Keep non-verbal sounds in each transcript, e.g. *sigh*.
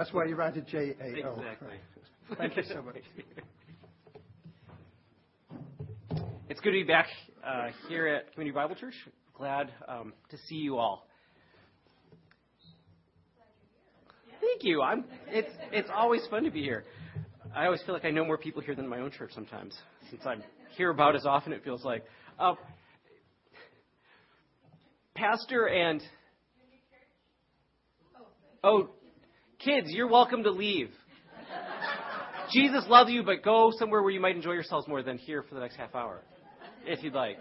That's why you write it J A O. Exactly. *laughs* Thank you so much. It's good to be back uh, here at Community Bible Church. Glad um, to see you all. Thank you. I'm. It's it's always fun to be here. I always feel like I know more people here than my own church sometimes, since I'm here about as often. It feels like. Uh, Pastor and oh, kids, you're welcome to leave. Jesus loves you, but go somewhere where you might enjoy yourselves more than here for the next half hour, if you'd like.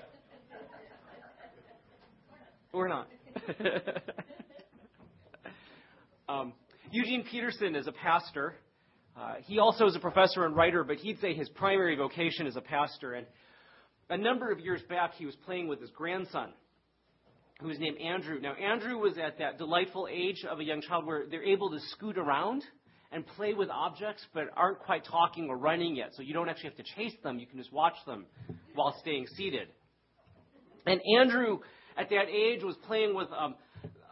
Or not. *laughs* um, Eugene Peterson is a pastor. Uh, he also is a professor and writer, but he'd say his primary vocation is a pastor. And a number of years back, he was playing with his grandson who was named Andrew. Now, Andrew was at that delightful age of a young child where they're able to scoot around and play with objects, but aren't quite talking or running yet. So you don't actually have to chase them. You can just watch them while staying seated. And Andrew, at that age, was playing with um,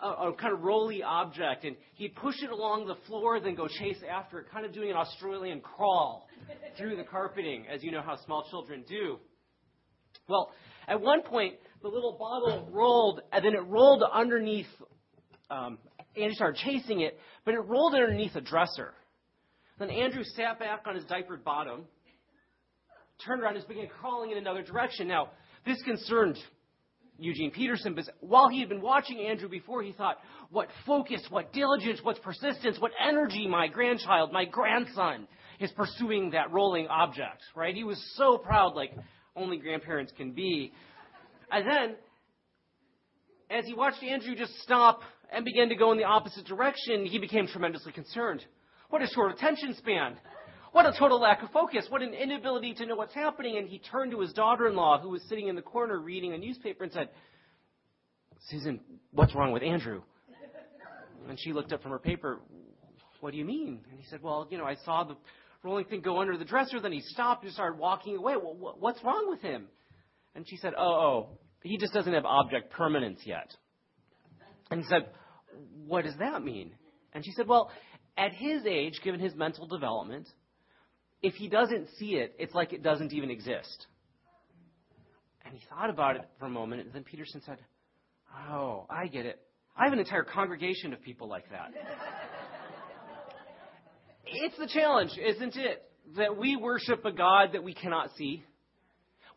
a, a, kind of rolly object, and he'd push it along the floor, then go chase after it, kind of doing an Australian crawl through the carpeting, as you know how small children do. Well, at one point, the little bottle rolled, and then it rolled underneath. Um, Andrew started chasing it, but it rolled underneath a dresser. Then Andrew sat back on his diapered bottom, turned around, and just began crawling in another direction. Now, this concerned Eugene Peterson, but while he had been watching Andrew before, he thought, what focus, what diligence, what persistence, what energy my grandchild, my grandson is pursuing that rolling object, right? He was so proud, like only grandparents can be. And then, as he watched Andrew just stop and begin to go in the opposite direction, he became tremendously concerned. What a short attention span. What a total lack of focus. What an inability to know what's happening. And he turned to his daughter in law, who was sitting in the corner reading a newspaper, and said, Susan, what's wrong with Andrew? And she looked up from her paper. What do you mean? And he said, Well, you know, I saw the rolling thing go under the dresser, then he stopped and started walking away. Well, what's wrong with him? And she said, Oh, oh, he just doesn't have object permanence yet. And he said, What does that mean? And she said, Well, at his age, given his mental development, if he doesn't see it, it's like it doesn't even exist. And he thought about it for a moment, and then Peterson said, Oh, I get it. I have an entire congregation of people like that. it's the challenge, isn't it? That we worship a God that we cannot see.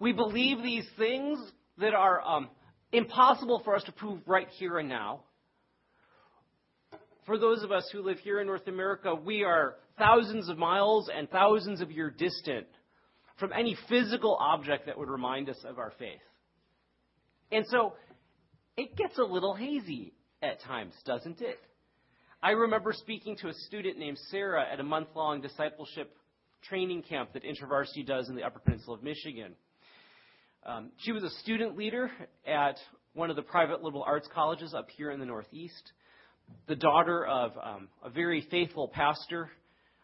We believe these things that are um, impossible for us to prove right here and now. For those of us who live here in North America, we are thousands of miles and thousands of years distant from any physical object that would remind us of our faith. And so it gets a little hazy at times, doesn't it? I remember speaking to a student named Sarah at a month long discipleship training camp that InterVarsity does in the Upper Peninsula of Michigan. Um, she was a student leader at one of the private liberal arts colleges up here in the Northeast, the daughter of um, a very faithful pastor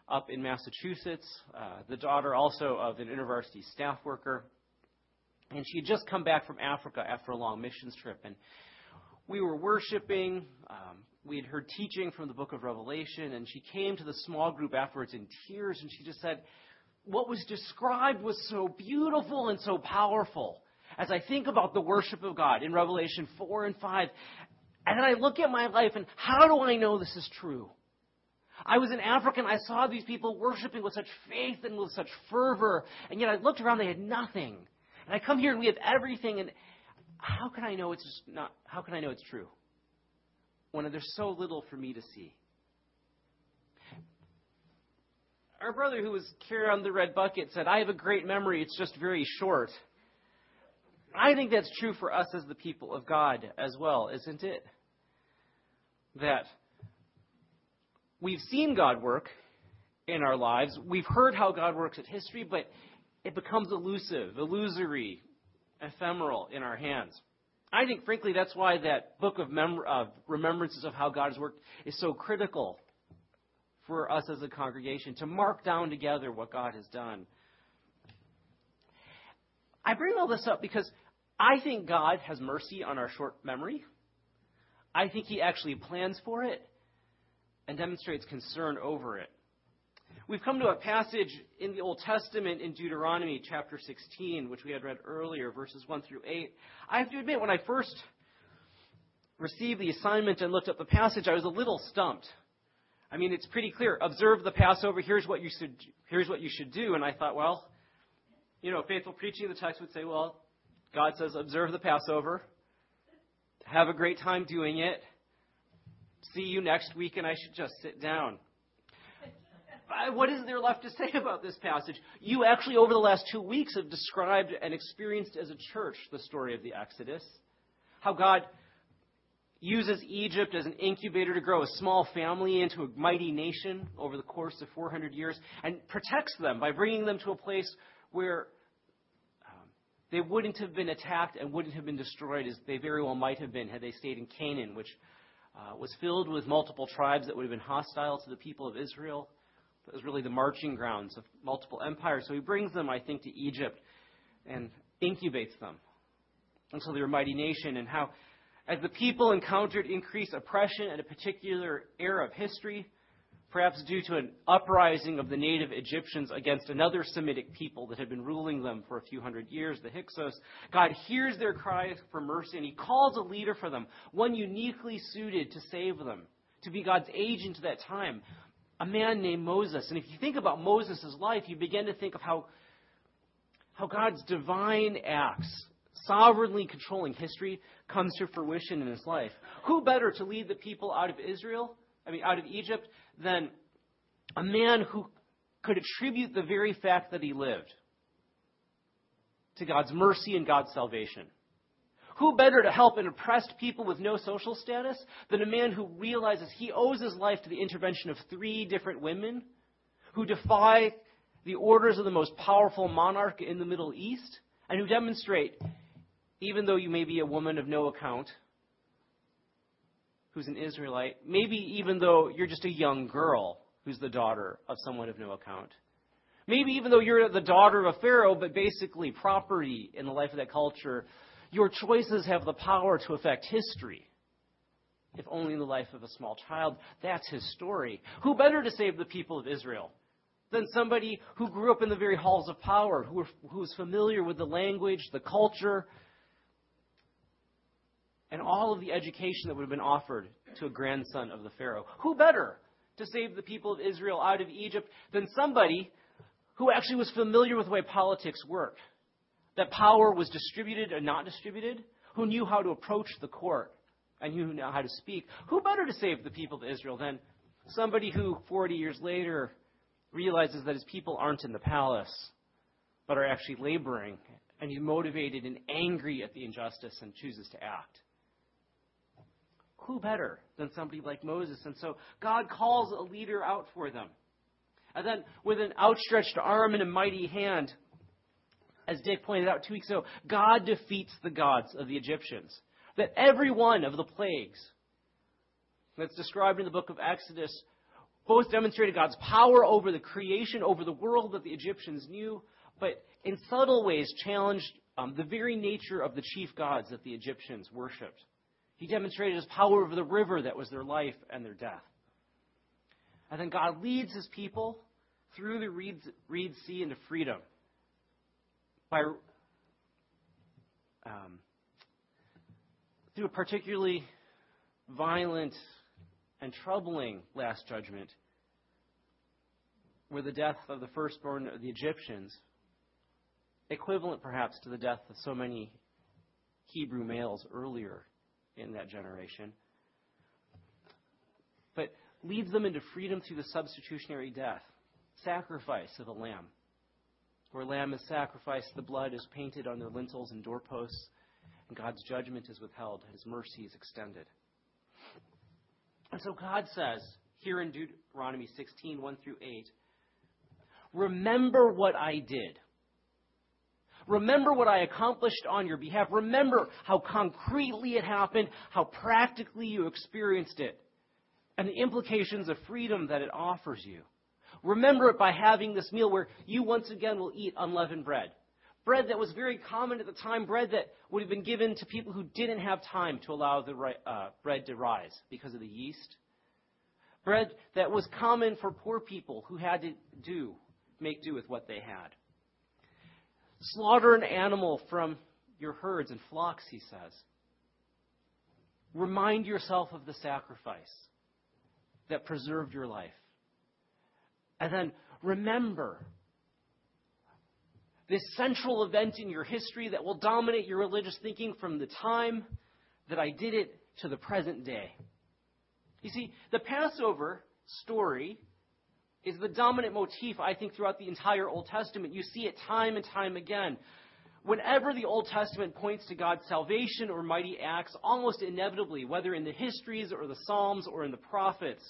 up in Massachusetts, uh, the daughter also of an InterVarsity staff worker. And she had just come back from Africa after a long missions trip. And we were worshiping. Um, we had heard teaching from the book of Revelation. And she came to the small group afterwards in tears. And she just said, what was described was so beautiful and so powerful. As I think about the worship of God in Revelation 4 and 5, and then I look at my life and how do I know this is true? I was in Africa and I saw these people worshiping with such faith and with such fervor, and yet I looked around, they had nothing. And I come here and we have everything, and how can I know it's just not, how can I know it's true? When there's so little for me to see our brother who was carrying on the red bucket said, I have a great memory, it's just very short. I think that's true for us as the people of God as well, isn't it? That we've seen God work in our lives, we've heard how God works in history, but it becomes elusive, illusory, ephemeral in our hands. I think, frankly, that's why that book of, mem- of remembrances of how God has worked is so critical for us as a congregation to mark down together what God has done. I bring all this up because I think God has mercy on our short memory. I think He actually plans for it. and demonstrates concern over it. We've come to a passage in the Old Testament in Deuteronomy chapter 16, which we had read earlier, verses 1 through 8. I have to admit, when I first received the assignment and looked up the passage, I was a little stumped. I mean, it's pretty clear. Observe the Passover. Here's what you should, here's what you should do. And I thought, well, you know, faithful preaching of the text would say, well, God says, observe the Passover. Have a great time doing it. See you next week, and I should just sit down what is there left to say about this passage? You actually, over the last two weeks, have described and experienced as a church the story of the Exodus. How God uses Egypt as an incubator to grow a small family into a mighty nation over the course of 400 years and protects them by bringing them to a place where um, they wouldn't have been attacked and wouldn't have been destroyed as they very well might have been had they stayed in Canaan, which uh, was filled with multiple tribes that would have been hostile to the people of Israel. It was really the marching grounds of multiple empires. So he brings them, I think, to Egypt and incubates them until they're a mighty nation. And how, as the people encountered increased oppression at a particular era of history, perhaps due to an uprising of the native Egyptians against another Semitic people that had been ruling them for a few hundred years, the Hyksos, God hears their cries for mercy and he calls a leader for them, one uniquely suited to save them, to be God's agent at that time, a man named Moses. And if you think about Moses' life, you begin to think of how, how God's divine acts, sovereignly controlling history, comes to fruition in his life. Who better to lead the people out of Israel, I mean, out of Egypt, than a man who could attribute the very fact that he lived to God's mercy and God's salvation? Who better to help an oppressed people with no social status than a man who realizes he owes his life to the intervention of three different women who defy the orders of the most powerful monarch in the Middle East and who demonstrate, even though you may be a woman of no account, who's an Israelite, maybe even though you're just a young girl who's the daughter of someone of no account. Maybe even though you're the daughter of a Pharaoh, but basically property in the life of that culture your choices have the power to affect history. If only in the life of a small child. That's his story. Who better to save the people of Israel than somebody who grew up in the very halls of power, who, who was familiar with the language, the culture, and all of the education that would have been offered to a grandson of the Pharaoh? Who better to save the people of Israel out of Egypt than somebody who actually was familiar with the way politics worked? that power was distributed or not distributed, who knew how to approach the court and who knew how to speak. Who better to save the people of Israel than somebody who 40 years later realizes that his people aren't in the palace, but are actually laboring, and he's motivated and angry at the injustice and chooses to act? Who better than somebody like Moses? And so God calls a leader out for them. And then, with an outstretched arm and a mighty hand, as Dick pointed out two weeks ago, God defeats the gods of the Egyptians. That every one of the plagues that's described in the book of Exodus both demonstrated God's power over the creation, over the world that the Egyptians knew, but in subtle ways challenged um, the very nature of the chief gods that the Egyptians worshipped. He demonstrated his power over the river that was their life and their death. And then God leads his people through the Reed, Reed Sea into freedom by um, through a particularly violent and troubling last judgment, where the death of the firstborn of the Egyptians, equivalent perhaps to the death of so many Hebrew males earlier in that generation, but leads them into freedom through the substitutionary death, sacrifice of a lamb where lamb is sacrificed, the blood is painted on their lintels and doorposts, and God's judgment is withheld, His mercy is extended. And so God says here in Deuteronomy 16, 1 through 8, Remember what I did. Remember what I accomplished on your behalf. Remember how concretely it happened, how practically you experienced it, and the implications of freedom that it offers you. Remember it by having this meal where you once again will eat unleavened bread. Bread that was very common at the time, bread that would have been given to people who didn't have time to allow the uh, bread to rise because of the yeast. bread that was common for poor people who had to do, make do with what they had. Slaughter an animal from your herds and flocks, he says. Remind yourself of the sacrifice that preserved your life. And then remember this central event in your history that will dominate your religious thinking from the time that I did it to the present day. You see, the Passover story is the dominant motif, I think, throughout the entire Old Testament. You see it time and time again. Whenever the Old Testament points to God's salvation or mighty acts, almost inevitably, whether in the histories or the Psalms or in the prophets,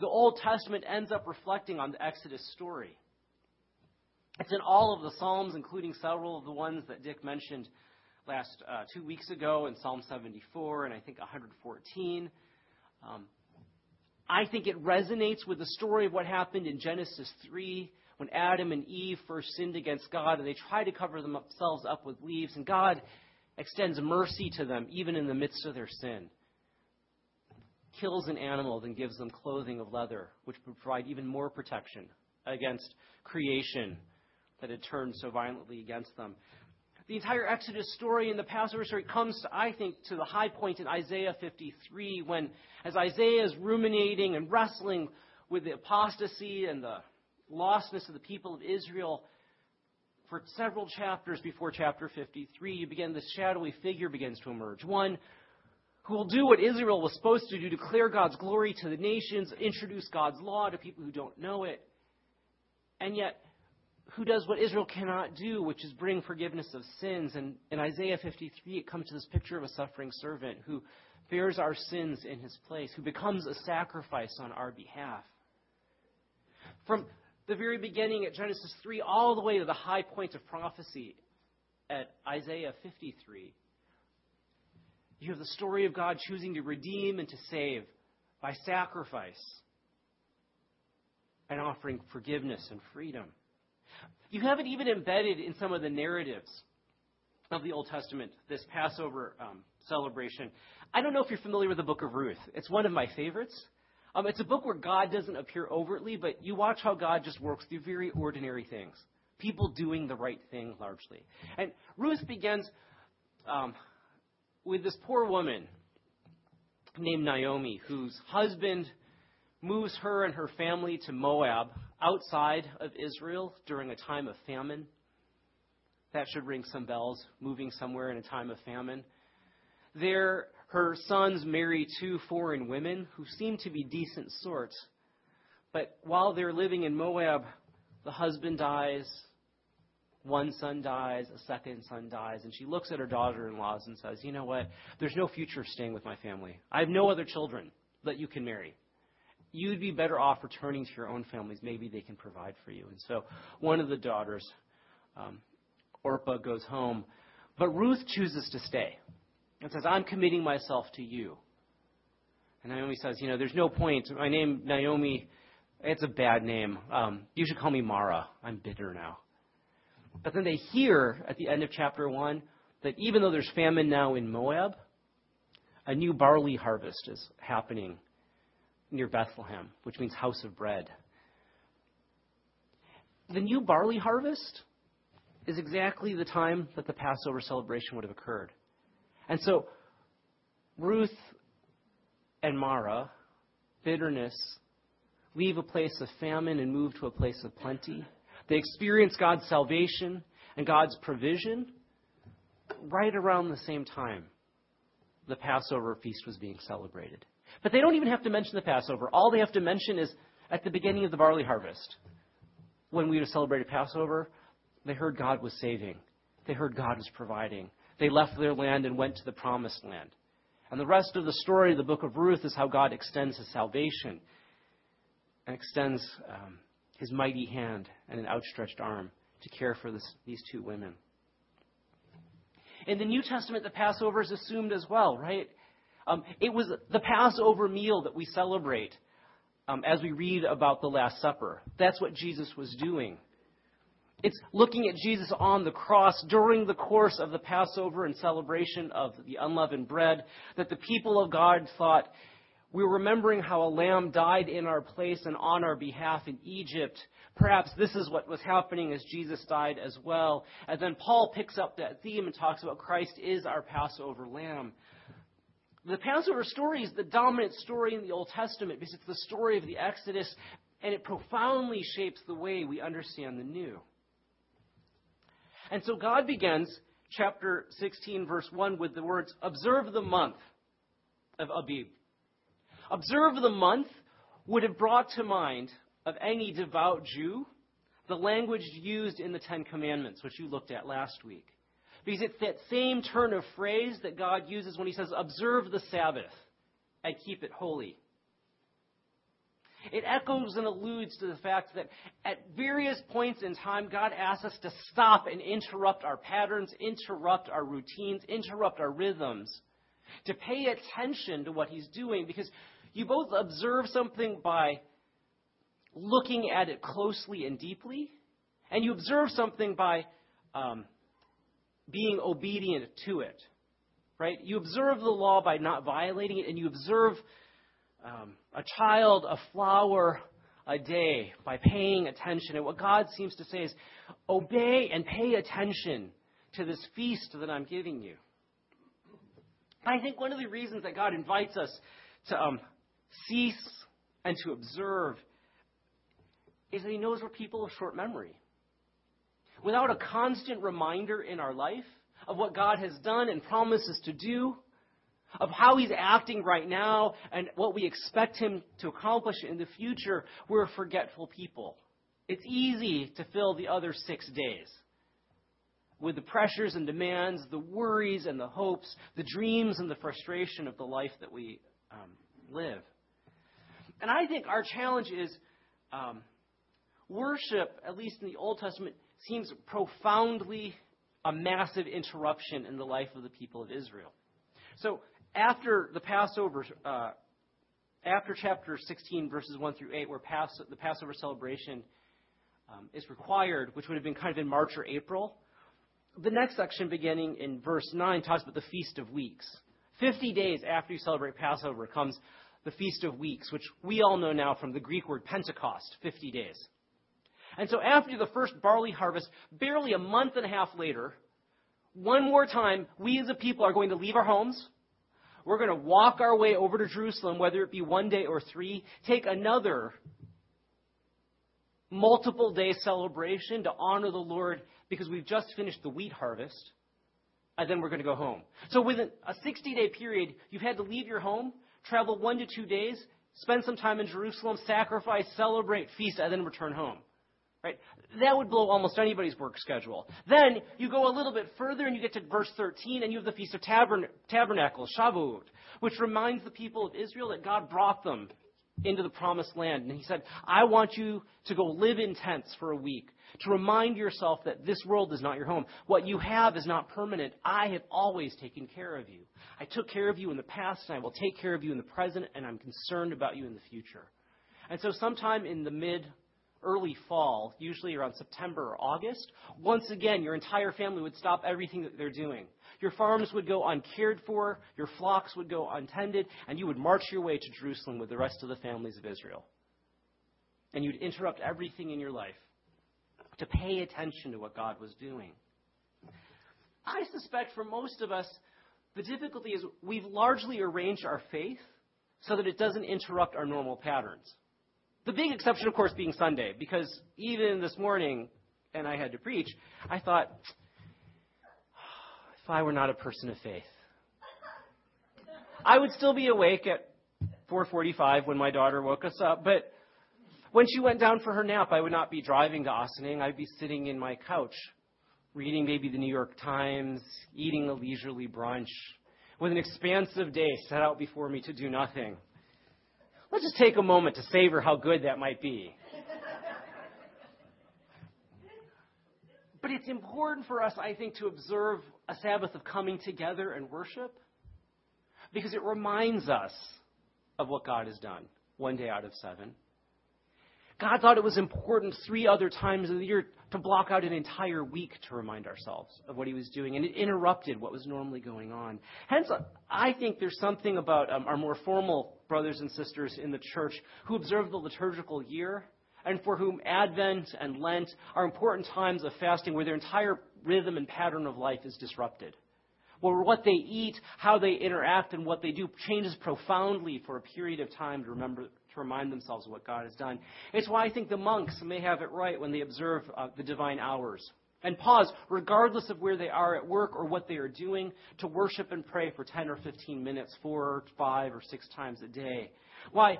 the Old Testament ends up reflecting on the Exodus story. It's in all of the Psalms, including several of the ones that Dick mentioned last uh, two weeks ago in Psalm 74 and I think 114. Um, I think it resonates with the story of what happened in Genesis 3 when Adam and Eve first sinned against God and they tried to cover themselves up with leaves, and God extends mercy to them even in the midst of their sin. Kills an animal, then gives them clothing of leather, which would provide even more protection against creation that had turned so violently against them. The entire Exodus story and the Passover story comes, to, I think, to the high point in Isaiah 53 when, as Isaiah is ruminating and wrestling with the apostasy and the lostness of the people of Israel, for several chapters before chapter 53, you begin this shadowy figure begins to emerge. One who will do what Israel was supposed to do, declare God's glory to the nations, introduce God's law to people who don't know it. And yet, who does what Israel cannot do, which is bring forgiveness of sins. And in Isaiah 53, it comes to this picture of a suffering servant who bears our sins in his place, who becomes a sacrifice on our behalf. From the very beginning at Genesis 3 all the way to the high point of prophecy at Isaiah 53, you have the story of God choosing to redeem and to save by sacrifice and offering forgiveness and freedom. You have it even embedded in some of the narratives of the Old Testament, this Passover um, celebration. I don't know if you're familiar with the book of Ruth. It's one of my favorites. Um, it's a book where God doesn't appear overtly, but you watch how God just works through very ordinary things. People doing the right thing largely. And Ruth begins um, with this poor woman named Naomi, whose husband moves her and her family to Moab, outside of Israel during a time of famine. That should ring some bells, moving somewhere in a time of famine. There, her sons marry two foreign women who seem to be decent sorts. But while they're living in Moab, the husband dies, one son dies, a second son dies, and she looks at her daughter in laws and says, You know what? There's no future staying with my family. I have no other children that you can marry you'd be better off returning to your own families. Maybe they can provide for you. And so one of the daughters, um, Orpah, goes home. But Ruth chooses to stay and says, I'm committing myself to you. And Naomi says, You know, there's no point. My name, Naomi, it's a bad name. Um, you should call me Mara. I'm bitter now. But then they hear at the end of chapter 1 that even though there's famine now in Moab, a new barley harvest is happening near Bethlehem, which means house of bread. The new barley harvest is exactly the time that the Passover celebration would have occurred. And so Ruth and Mara, bitterness, leave a place of famine and move to a place of plenty. They experience God's salvation and God's provision right around the same time the Passover feast was being celebrated. But they don't even have to mention the Passover. All they have to mention is at the beginning of the barley harvest, when we would have celebrated Passover, they heard God was saving. They heard God was providing. They left their land and went to the promised land. And the rest of the story of the book of Ruth is how God extends his salvation and extends um, his mighty hand and an outstretched arm to care for this, these two women. In the New Testament, the Passover is assumed as well, right? Um, it was the Passover meal that we celebrate um, as we read about the Last Supper. That's what Jesus was doing. It's looking at Jesus on the cross during the course of the Passover and celebration of the unleavened bread that the people of God thought we're remembering how a lamb died in our place and on our behalf in Egypt. Perhaps this is what was happening as Jesus died as well. And then Paul picks up that theme and talks about Christ is our Passover lamb. The Passover story is the dominant story in the Old Testament because it's the story of the Exodus and it profoundly shapes the way we understand the new. And so God begins chapter 16, verse 1, with the words, Observe the month of Abib. Observe the month would have brought to mind of any devout Jew the language used in the Ten Commandments, which you looked at last week. Because it's that same turn of phrase that God uses when he says, Observe the Sabbath and keep it holy. It echoes and alludes to the fact that at various points in time, God asks us to stop and interrupt our patterns, interrupt our routines, interrupt our rhythms, to pay attention to what He's doing, because you both observe something by looking at it closely and deeply, and you observe something by um, being obedient to it. Right? You observe the law by not violating it, and you observe um, a child, a flower a day by paying attention. And what God seems to say is, obey and pay attention to this feast that I'm giving you. I think one of the reasons that God invites us to um, cease and to observe is that He knows we're people of short memory. Without a constant reminder in our life of what God has done and promises to do, of how he's acting right now and what we expect him to accomplish in the future, we're forgetful people. It's easy to fill the other six days with the pressures and demands, the worries and the hopes, the dreams and the frustration of the life that we um, live. And I think our challenge is um, worship, at least in the Old Testament, seems profoundly a massive interruption in the life of the people of Israel. So after the Passover, uh, after chapter 16, verses 1 through 8, where Pas- the Passover celebration um, is required, which would have been kind of in March or April, the next section, beginning in verse 9, talks about the Feast of Weeks. 50 days after you celebrate Passover comes the Feast of Weeks, which we all know now from the Greek word Pentecost, 50 days. And so after the first barley harvest, barely a month and a half later, one more time, we as a people are going to leave our homes, we're going to walk our way over to Jerusalem, whether it be one day or three, take another multiple day celebration to honor the Lord because we've just finished the wheat harvest, and then we're going to go home. So within a 60 day period, you've had to leave your home, travel one to two days, spend some time in Jerusalem, sacrifice, celebrate, feast, and then return home. Right? That would blow almost anybody's work schedule. Then you go a little bit further and you get to verse 13 and you have the Feast of Tabern- Tabernacles, Shavuot, which reminds the people of Israel that God brought them into the promised land. And he said, I want you to go live in tents for a week to remind yourself that this world is not your home. What you have is not permanent. I have always taken care of you. I took care of you in the past and I will take care of you in the present and I'm concerned about you in the future. And so sometime in the mid early fall, usually around September or August, once again, your entire family would stop everything that they're doing. Your farms would go uncared for, your flocks would go untended, and you would march your way to Jerusalem with the rest of the families of Israel. And you'd interrupt everything in your life to pay attention to what God was doing. I suspect for most of us, the difficulty is we've largely arranged our faith so that it doesn't interrupt our normal patterns. The big exception, of course, being Sunday, because even this morning, and I had to preach, I thought, *sighs* if I were not a person of faith, I would still be awake at 4:45 when my daughter woke us up, but when she went down for her nap, I would not be driving to Ossining. I'd be sitting in my couch, reading maybe the New York Times, eating a leisurely brunch, with an expansive day set out before me to do nothing. Let's just take a moment to savor how good that might be. but it's important for us, I think, to observe a Sabbath of coming together and worship because it reminds us of what God has done one day out of seven. God thought it was important three other times of the year to block out an entire week to remind ourselves of what he was doing, and it interrupted what was normally going on. Hence, I think there's something about um, our more formal brothers and sisters in the church who observe the liturgical year and for whom Advent and Lent are important times of fasting where their entire rhythm and pattern of life is disrupted. Where what they eat, how they interact, and what they do changes profoundly for a period of time to remember to remind themselves of what God has done. It's why I think the monks may have it right when they observe uh, the divine hours and pause, regardless of where they are at work or what they are doing, to worship and pray for 10 or 15 minutes, four or five or six times a day. Why?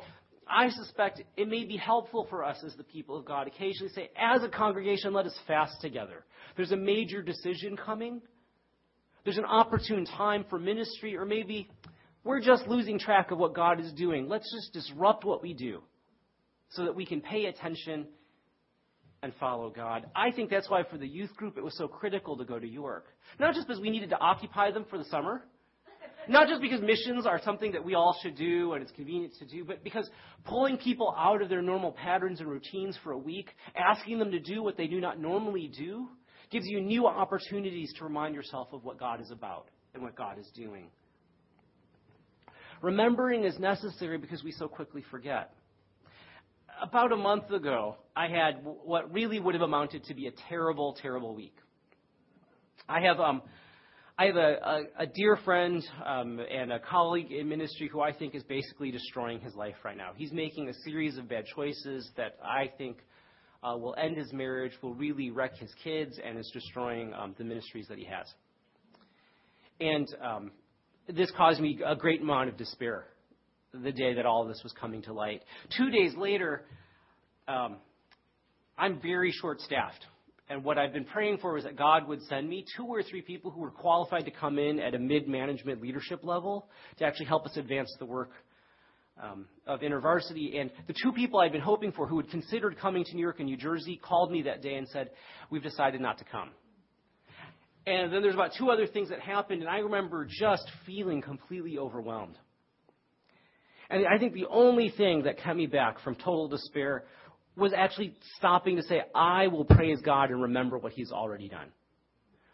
I suspect it may be helpful for us as the people of God occasionally say, as a congregation, let us fast together. There's a major decision coming. There's an opportune time for ministry, or maybe we're just losing track of what God is doing. Let's just disrupt what we do so that we can pay attention and follow God. I think that's why for the youth group it was so critical to go to York. Not just because we needed to occupy them for the summer, not just because missions are something that we all should do and it's convenient to do, but because pulling people out of their normal patterns and routines for a week, asking them to do what they do not normally do, gives you new opportunities to remind yourself of what God is about and what God is doing. Remembering is necessary because we so quickly forget about a month ago, I had what really would have amounted to be a terrible, terrible week. I have um, I have a, a, a dear friend um, and a colleague in ministry who I think is basically destroying his life right now. He's making a series of bad choices that I think uh, will end his marriage, will really wreck his kids, and is destroying um, the ministries that he has. And um, this caused me a great amount of despair the day that all of this was coming to light. Two days later, um, I'm very short staffed. And what I've been praying for was that God would send me two or three people who were qualified to come in at a mid management leadership level to actually help us advance the work um, of InterVarsity. And the two people I'd been hoping for who had considered coming to New York and New Jersey called me that day and said, We've decided not to come. And then there's about two other things that happened, and I remember just feeling completely overwhelmed. And I think the only thing that kept me back from total despair was actually stopping to say, I will praise God and remember what He's already done.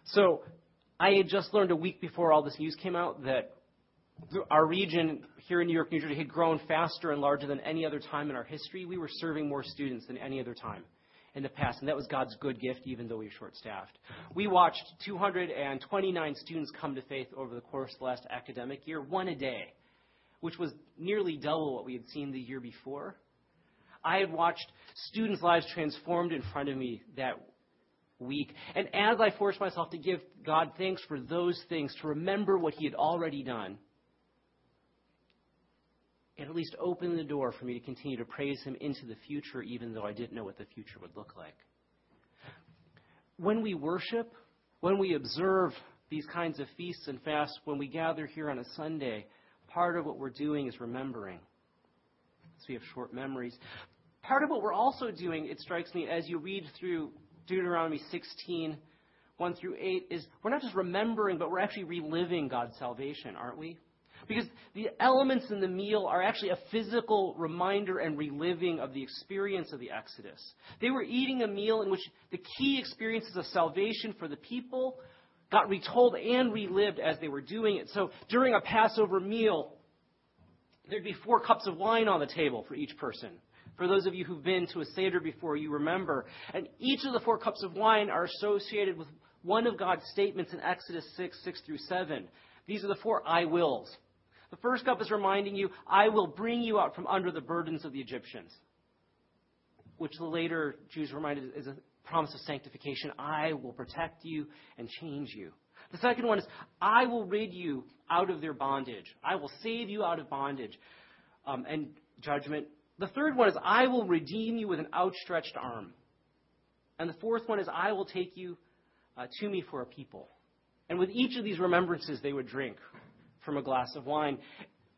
So I had just learned a week before all this news came out that our region here in New York, New Jersey had grown faster and larger than any other time in our history. We were serving more students than any other time in the past, and that was God's good gift, even though we were short staffed. We watched 229 students come to faith over the course of the last academic year, one a day which was nearly double what we had seen the year before. I had watched students' lives transformed in front of me that week. And as I forced myself to give God thanks for those things, to remember what He had already done, it at least opened the door for me to continue to praise Him into the future, even though I didn't know what the future would look like. When we worship, when we observe these kinds of feasts and fasts, when we gather here on a Sunday, part of what we're doing is remembering. So we have short memories. Part of what we're also doing, it strikes me, as you read through Deuteronomy 16, 1 through 8, is we're not just remembering, but we're actually reliving God's salvation, aren't we? Because the elements in the meal are actually a physical reminder and reliving of the experience of the Exodus. They were eating a meal in which the key experiences of salvation for the people got retold and relived as they were doing it. So during a Passover meal, there'd be four cups of wine on the table for each person. For those of you who've been to a Seder before, you remember. And each of the four cups of wine are associated with one of God's statements in Exodus 6, 6 through 7. These are the four I wills. The first cup is reminding you, I will bring you out from under the burdens of the Egyptians, which the later Jews reminded is a promise of sanctification. I will protect you and change you. The second one is, I will rid you out of their bondage. I will save you out of bondage um, and judgment. The third one is, I will redeem you with an outstretched arm. And the fourth one is, I will take you uh, to me for a people. And with each of these remembrances, they would drink from a glass of wine.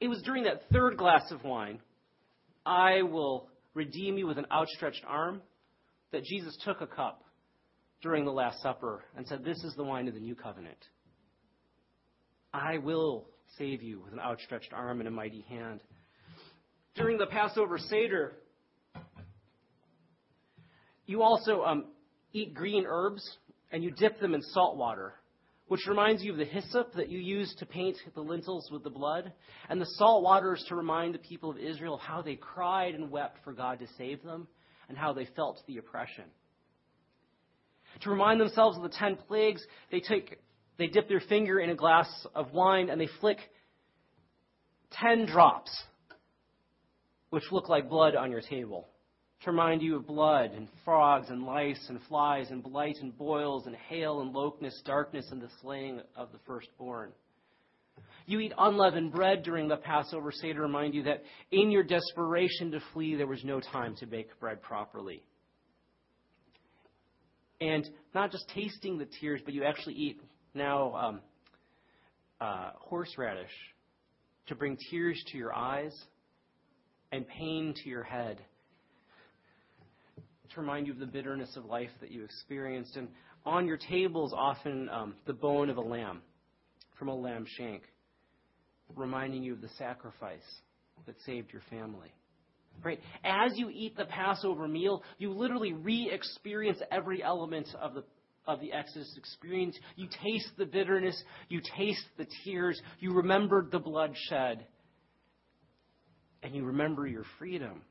It was during that third glass of wine, I will redeem you with an outstretched arm that Jesus took a cup during the Last Supper and said, This is the wine of the new covenant. I will save you with an outstretched arm and a mighty hand. During the Passover Seder, you also um, eat green herbs and you dip them in salt water, which reminds you of the hyssop that you used to paint the lintels with the blood, and the salt water is to remind the people of Israel how they cried and wept for God to save them and how they felt the oppression. To remind themselves of the ten plagues, they take they dip their finger in a glass of wine and they flick ten drops, which look like blood on your table to remind you of blood and frogs and lice and flies and blight and boils and hail and locusts, darkness and the slaying of the firstborn. You eat unleavened bread during the Passover Seder to remind you that in your desperation to flee, there was no time to bake bread properly. And not just tasting the tears, but you actually eat now um, uh, horseradish to bring tears to your eyes and pain to your head to remind you of the bitterness of life that you experienced. And on your table is often um, the bone of a lamb from a lamb shank, reminding you of the sacrifice that saved your family. Right? As you eat the Passover meal, you literally re experience every element of the of the Exodus experience. You taste the bitterness, you taste the tears, you remember the bloodshed, and you remember your freedom.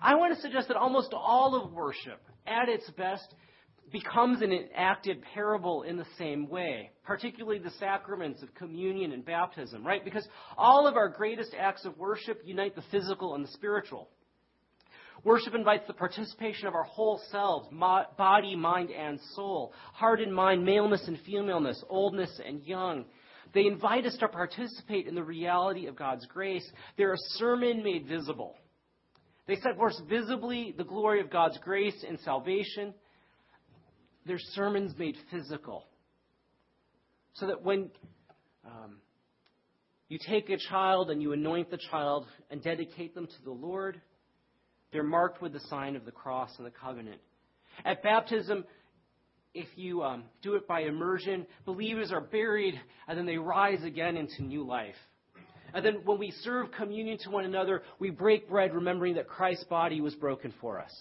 I want to suggest that almost all of worship, at its best, becomes an enacted parable in the same way, particularly the sacraments of communion and baptism, right? Because all of our greatest acts of worship unite the physical and the spiritual. Worship invites the participation of our whole selves, body, mind, and soul, heart and mind, maleness and femaleness, oldness and young. They invite us to participate in the reality of God's grace. They're a sermon made visible. They set forth visibly the glory of God's grace and salvation. Their sermons made physical. So that when um, you take a child and you anoint the child and dedicate them to the Lord, they're marked with the sign of the cross and the covenant. At baptism, if you um, do it by immersion, believers are buried and then they rise again into new life. And then when we serve communion to one another, we break bread remembering that Christ's body was broken for us.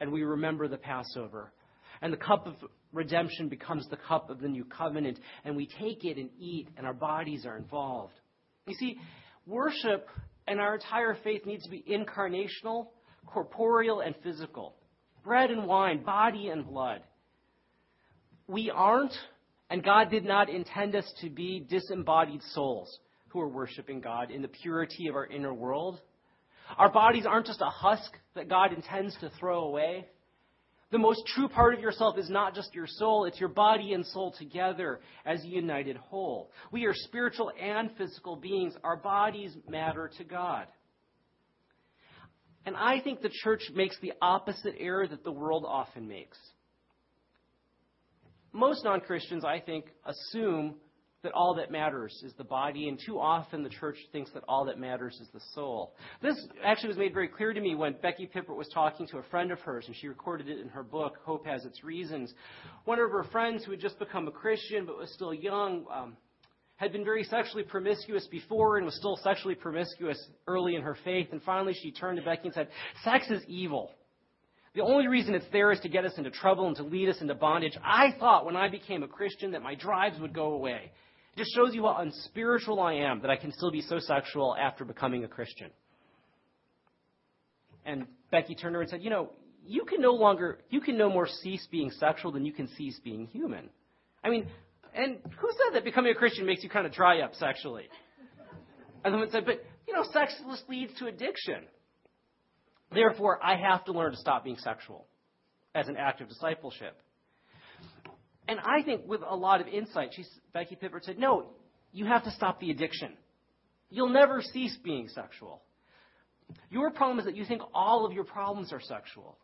And we remember the Passover. And the cup of redemption becomes the cup of the new covenant. And we take it and eat, and our bodies are involved. You see, worship and our entire faith needs to be incarnational, corporeal, and physical. Bread and wine, body and blood. We aren't, and God did not intend us to be disembodied souls who are worshiping God in the purity of our inner world. Our bodies aren't just a husk that God intends to throw away. The most true part of yourself is not just your soul, it's your body and soul together as a united whole. We are spiritual and physical beings. Our bodies matter to God. And I think the church makes the opposite error that the world often makes. Most non Christians, I think, assume that all that matters is the body, and too often the church thinks that all that matters is the soul. This actually was made very clear to me when Becky Pippert was talking to a friend of hers, and she recorded it in her book, Hope Has Its Reasons. One of her friends who had just become a Christian but was still young um, had been very sexually promiscuous before and was still sexually promiscuous early in her faith, and finally she turned to Becky and said, Sex is evil. The only reason it's there is to get us into trouble and to lead us into bondage. I thought when I became a Christian that my drives would go away just shows you how unspiritual I am that I can still be so sexual after becoming a Christian. And Becky turned her and said, You know, you can no longer, you can no more cease being sexual than you can cease being human. I mean, and who said that becoming a Christian makes you kind of dry up sexually? And someone said, But, you know, sex leads to addiction. Therefore, I have to learn to stop being sexual as an act of discipleship. And I think with a lot of insight, she, Becky Pippert said, no, you have to stop the addiction. You'll never cease being sexual. Your problem is that you think all of your problems are sexual.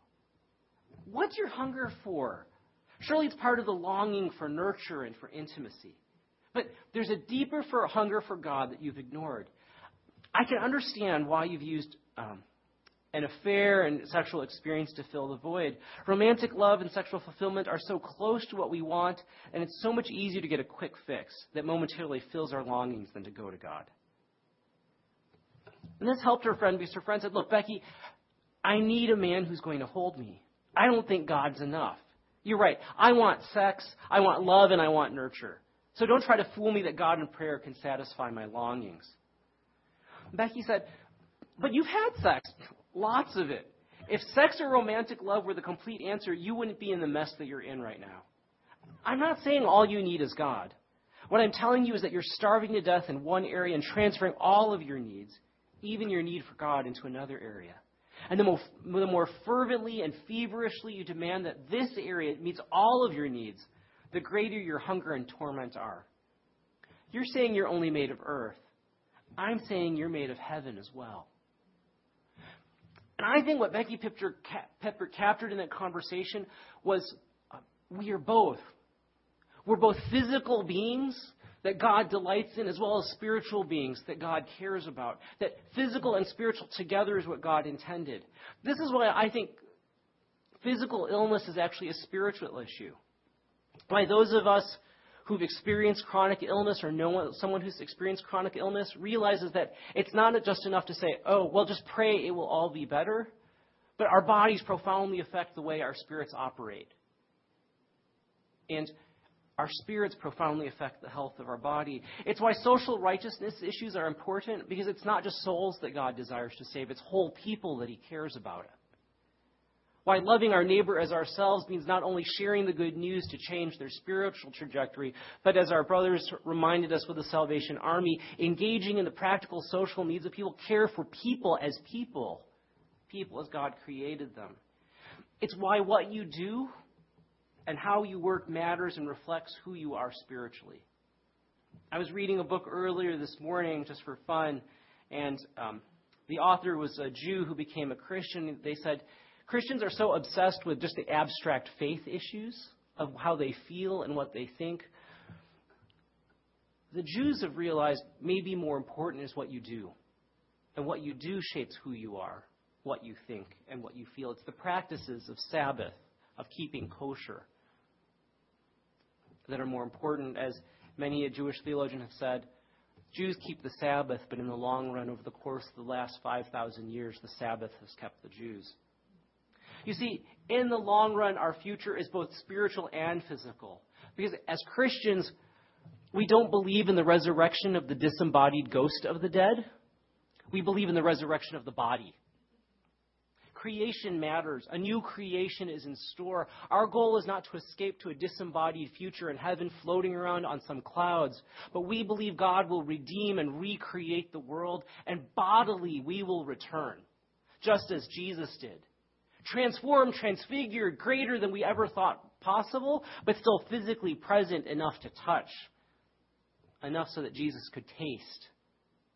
What's your hunger for? Surely it's part of the longing for nurture and for intimacy. But there's a deeper for hunger for God that you've ignored. I can understand why you've used um, an affair and sexual experience to fill the void. Romantic love and sexual fulfillment are so close to what we want, and it's so much easier to get a quick fix that momentarily fills our longings than to go to God. And this helped her friend because her friend said, Look, Becky, I need a man who's going to hold me. I don't think God's enough. You're right. I want sex, I want love, and I want nurture. So don't try to fool me that God and prayer can satisfy my longings. Becky said, But you've had sex. Lots of it. If sex or romantic love were the complete answer, you wouldn't be in the mess that you're in right now. I'm not saying all you need is God. What I'm telling you is that you're starving to death in one area and transferring all of your needs, even your need for God, into another area. And the more, the more fervently and feverishly you demand that this area meets all of your needs, the greater your hunger and torment are. You're saying you're only made of earth. I'm saying you're made of heaven as well. And I think what Becky Pippert, Pepper captured in that conversation was uh, we are both. We're both physical beings that God delights in, as well as spiritual beings that God cares about. That physical and spiritual together is what God intended. This is why I think physical illness is actually a spiritual issue. Why those of us who've experienced chronic illness or know someone who's experienced chronic illness realizes that it's not just enough to say, oh, well, just pray, it will all be better. But our bodies profoundly affect the way our spirits operate. And our spirits profoundly affect the health of our body. It's why social righteousness issues are important because it's not just souls that God desires to save, it's whole people that He cares about. It. Why loving our neighbor as ourselves means not only sharing the good news to change their spiritual trajectory, but as our brothers reminded us with the Salvation Army, engaging in the practical social needs of people, care for people as people, people as God created them. It's why what you do and how you work matters and reflects who you are spiritually. I was reading a book earlier this morning just for fun, and um, the author was a Jew who became a Christian. They said Christians are so obsessed with just the abstract faith issues of how they feel and what they think. The Jews have realized maybe more important is what you do. And what you do shapes who you are, what you think, and what you feel. It's the practices of Sabbath, of keeping kosher that are more important. As many a Jewish theologian have said, Jews keep the Sabbath, but in the long run, over the course of the last 5,000 years, the Sabbath has kept the Jews. You see, in the long run, our future is both spiritual and physical. Because as Christians, we don't believe in the resurrection of the disembodied ghost of the dead. We believe in the resurrection of the body creation matters. A new creation is in store. Our goal is not to escape to a disembodied future in heaven floating around on some clouds, but we believe God will redeem and recreate the world, and bodily we will return, just as Jesus did. Transformed, transfigured, greater than we ever thought possible, but still physically present enough to touch, enough so that Jesus could taste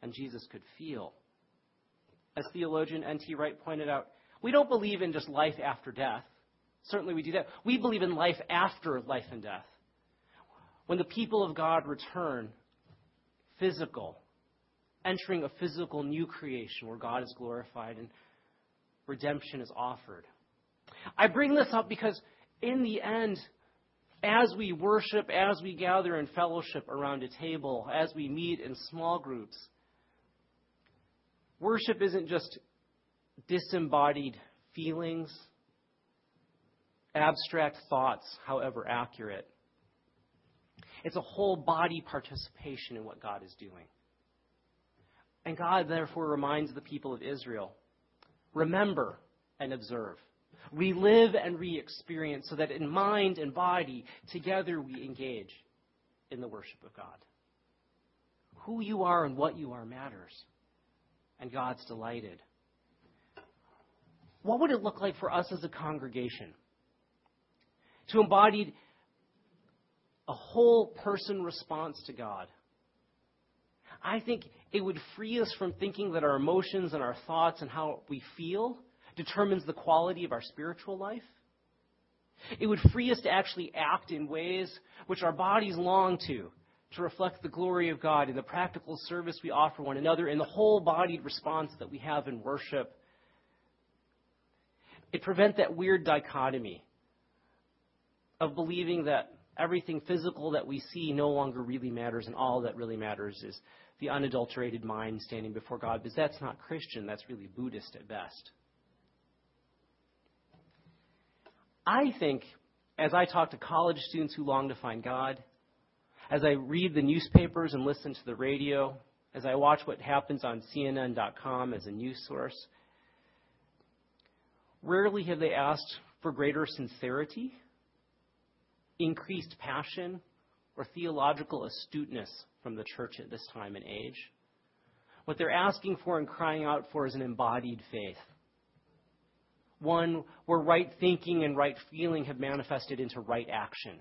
and Jesus could feel. As theologian N.T. Wright pointed out, we don't believe in just life after death. Certainly we do that. We believe in life after life and death. When the people of God return, physical, entering a physical new creation where God is glorified and redemption is offered. I bring this up because in the end, as we worship, as we gather in fellowship around a table, as we meet in small groups, worship isn't just disembodied feelings, abstract thoughts, however accurate. It's a whole body participation in what God is doing. And God therefore reminds the people of Israel remember and observe. Relive and re experience so that in mind and body, together we engage in the worship of God. Who you are and what you are matters. And God's delighted what would it look like for us as a congregation to embody a whole person response to God? I think it would free us from thinking that our emotions and our thoughts and how we feel determines the quality of our spiritual life. It would free us to actually act in ways which our bodies long to, to reflect the glory of God in the practical service we offer one another, in the whole bodied response that we have in worship it prevent that weird dichotomy of believing that everything physical that we see no longer really matters and all that really matters is the unadulterated mind standing before God, because that's not Christian, that's really Buddhist at best. I think, as I talk to college students who long to find God, as I read the newspapers and listen to the radio, as I watch what happens on CNN.com as a news source, rarely have they asked for greater sincerity, increased passion, or theological astuteness from the church at this time and age. What they're asking for and crying out for is an embodied faith. One where right thinking and right feeling have manifested into right action.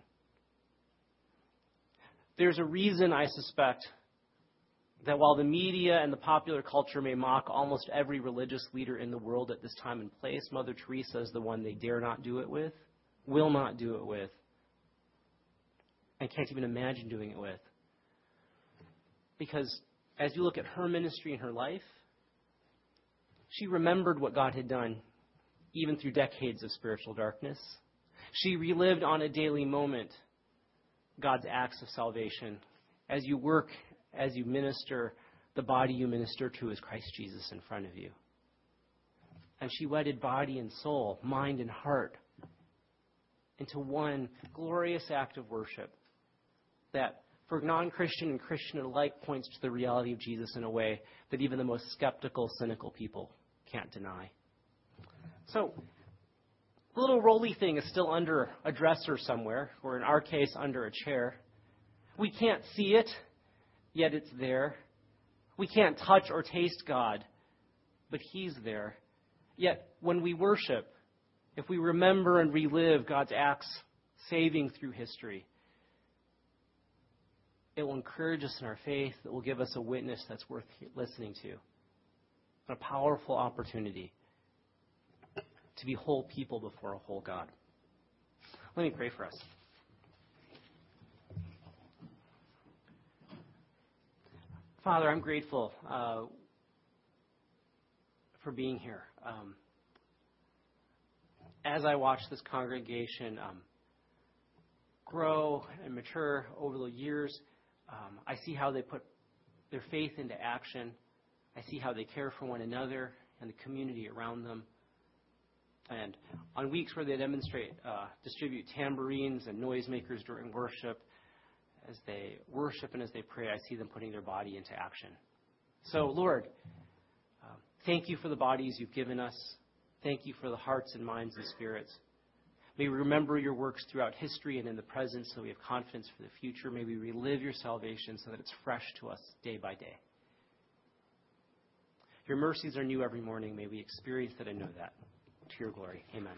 There's a reason, I suspect, that while the media and the popular culture may mock almost every religious leader in the world at this time and place, Mother Teresa is the one they dare not do it with, will not do it with, and can't even imagine doing it with. Because as you look at her ministry and her life, she remembered what God had done even through decades of spiritual darkness. She relived on a daily moment God's acts of salvation. As you work, as you minister, the body you minister to is Christ Jesus in front of you. And she wedded body and soul, mind and heart into one glorious act of worship that for non Christian and Christian alike points to the reality of Jesus in a way that even the most skeptical, cynical people can't deny. So, the little roly thing is still under a dresser somewhere, or in our case, under a chair. We can't see it, yet it's there. We can't touch or taste God, but He's there. Yet, when we worship, if we remember and relive God's acts saving through history, it will encourage us in our faith. It will give us a witness that's worth listening to. A powerful opportunity to be whole people before a whole God. Let me pray for us. Father, I'm grateful uh, for being here. Um, as I watch this congregation um, grow and mature over the years, um, I see how they put their faith into action. I see how they care for one another and the community around them. And on weeks where they demonstrate, uh, distribute tambourines and noisemakers during worship, as they worship and as they pray, I see them putting their body into action. So, Lord, uh, thank you for the bodies you've given us. Thank you for the hearts and minds and spirits. May we remember your works throughout history and in the present so we have confidence for the future. May we relive your salvation so that it's fresh to us day by day. Your mercies are new every morning. May we experience that and know that. To your glory. Amen.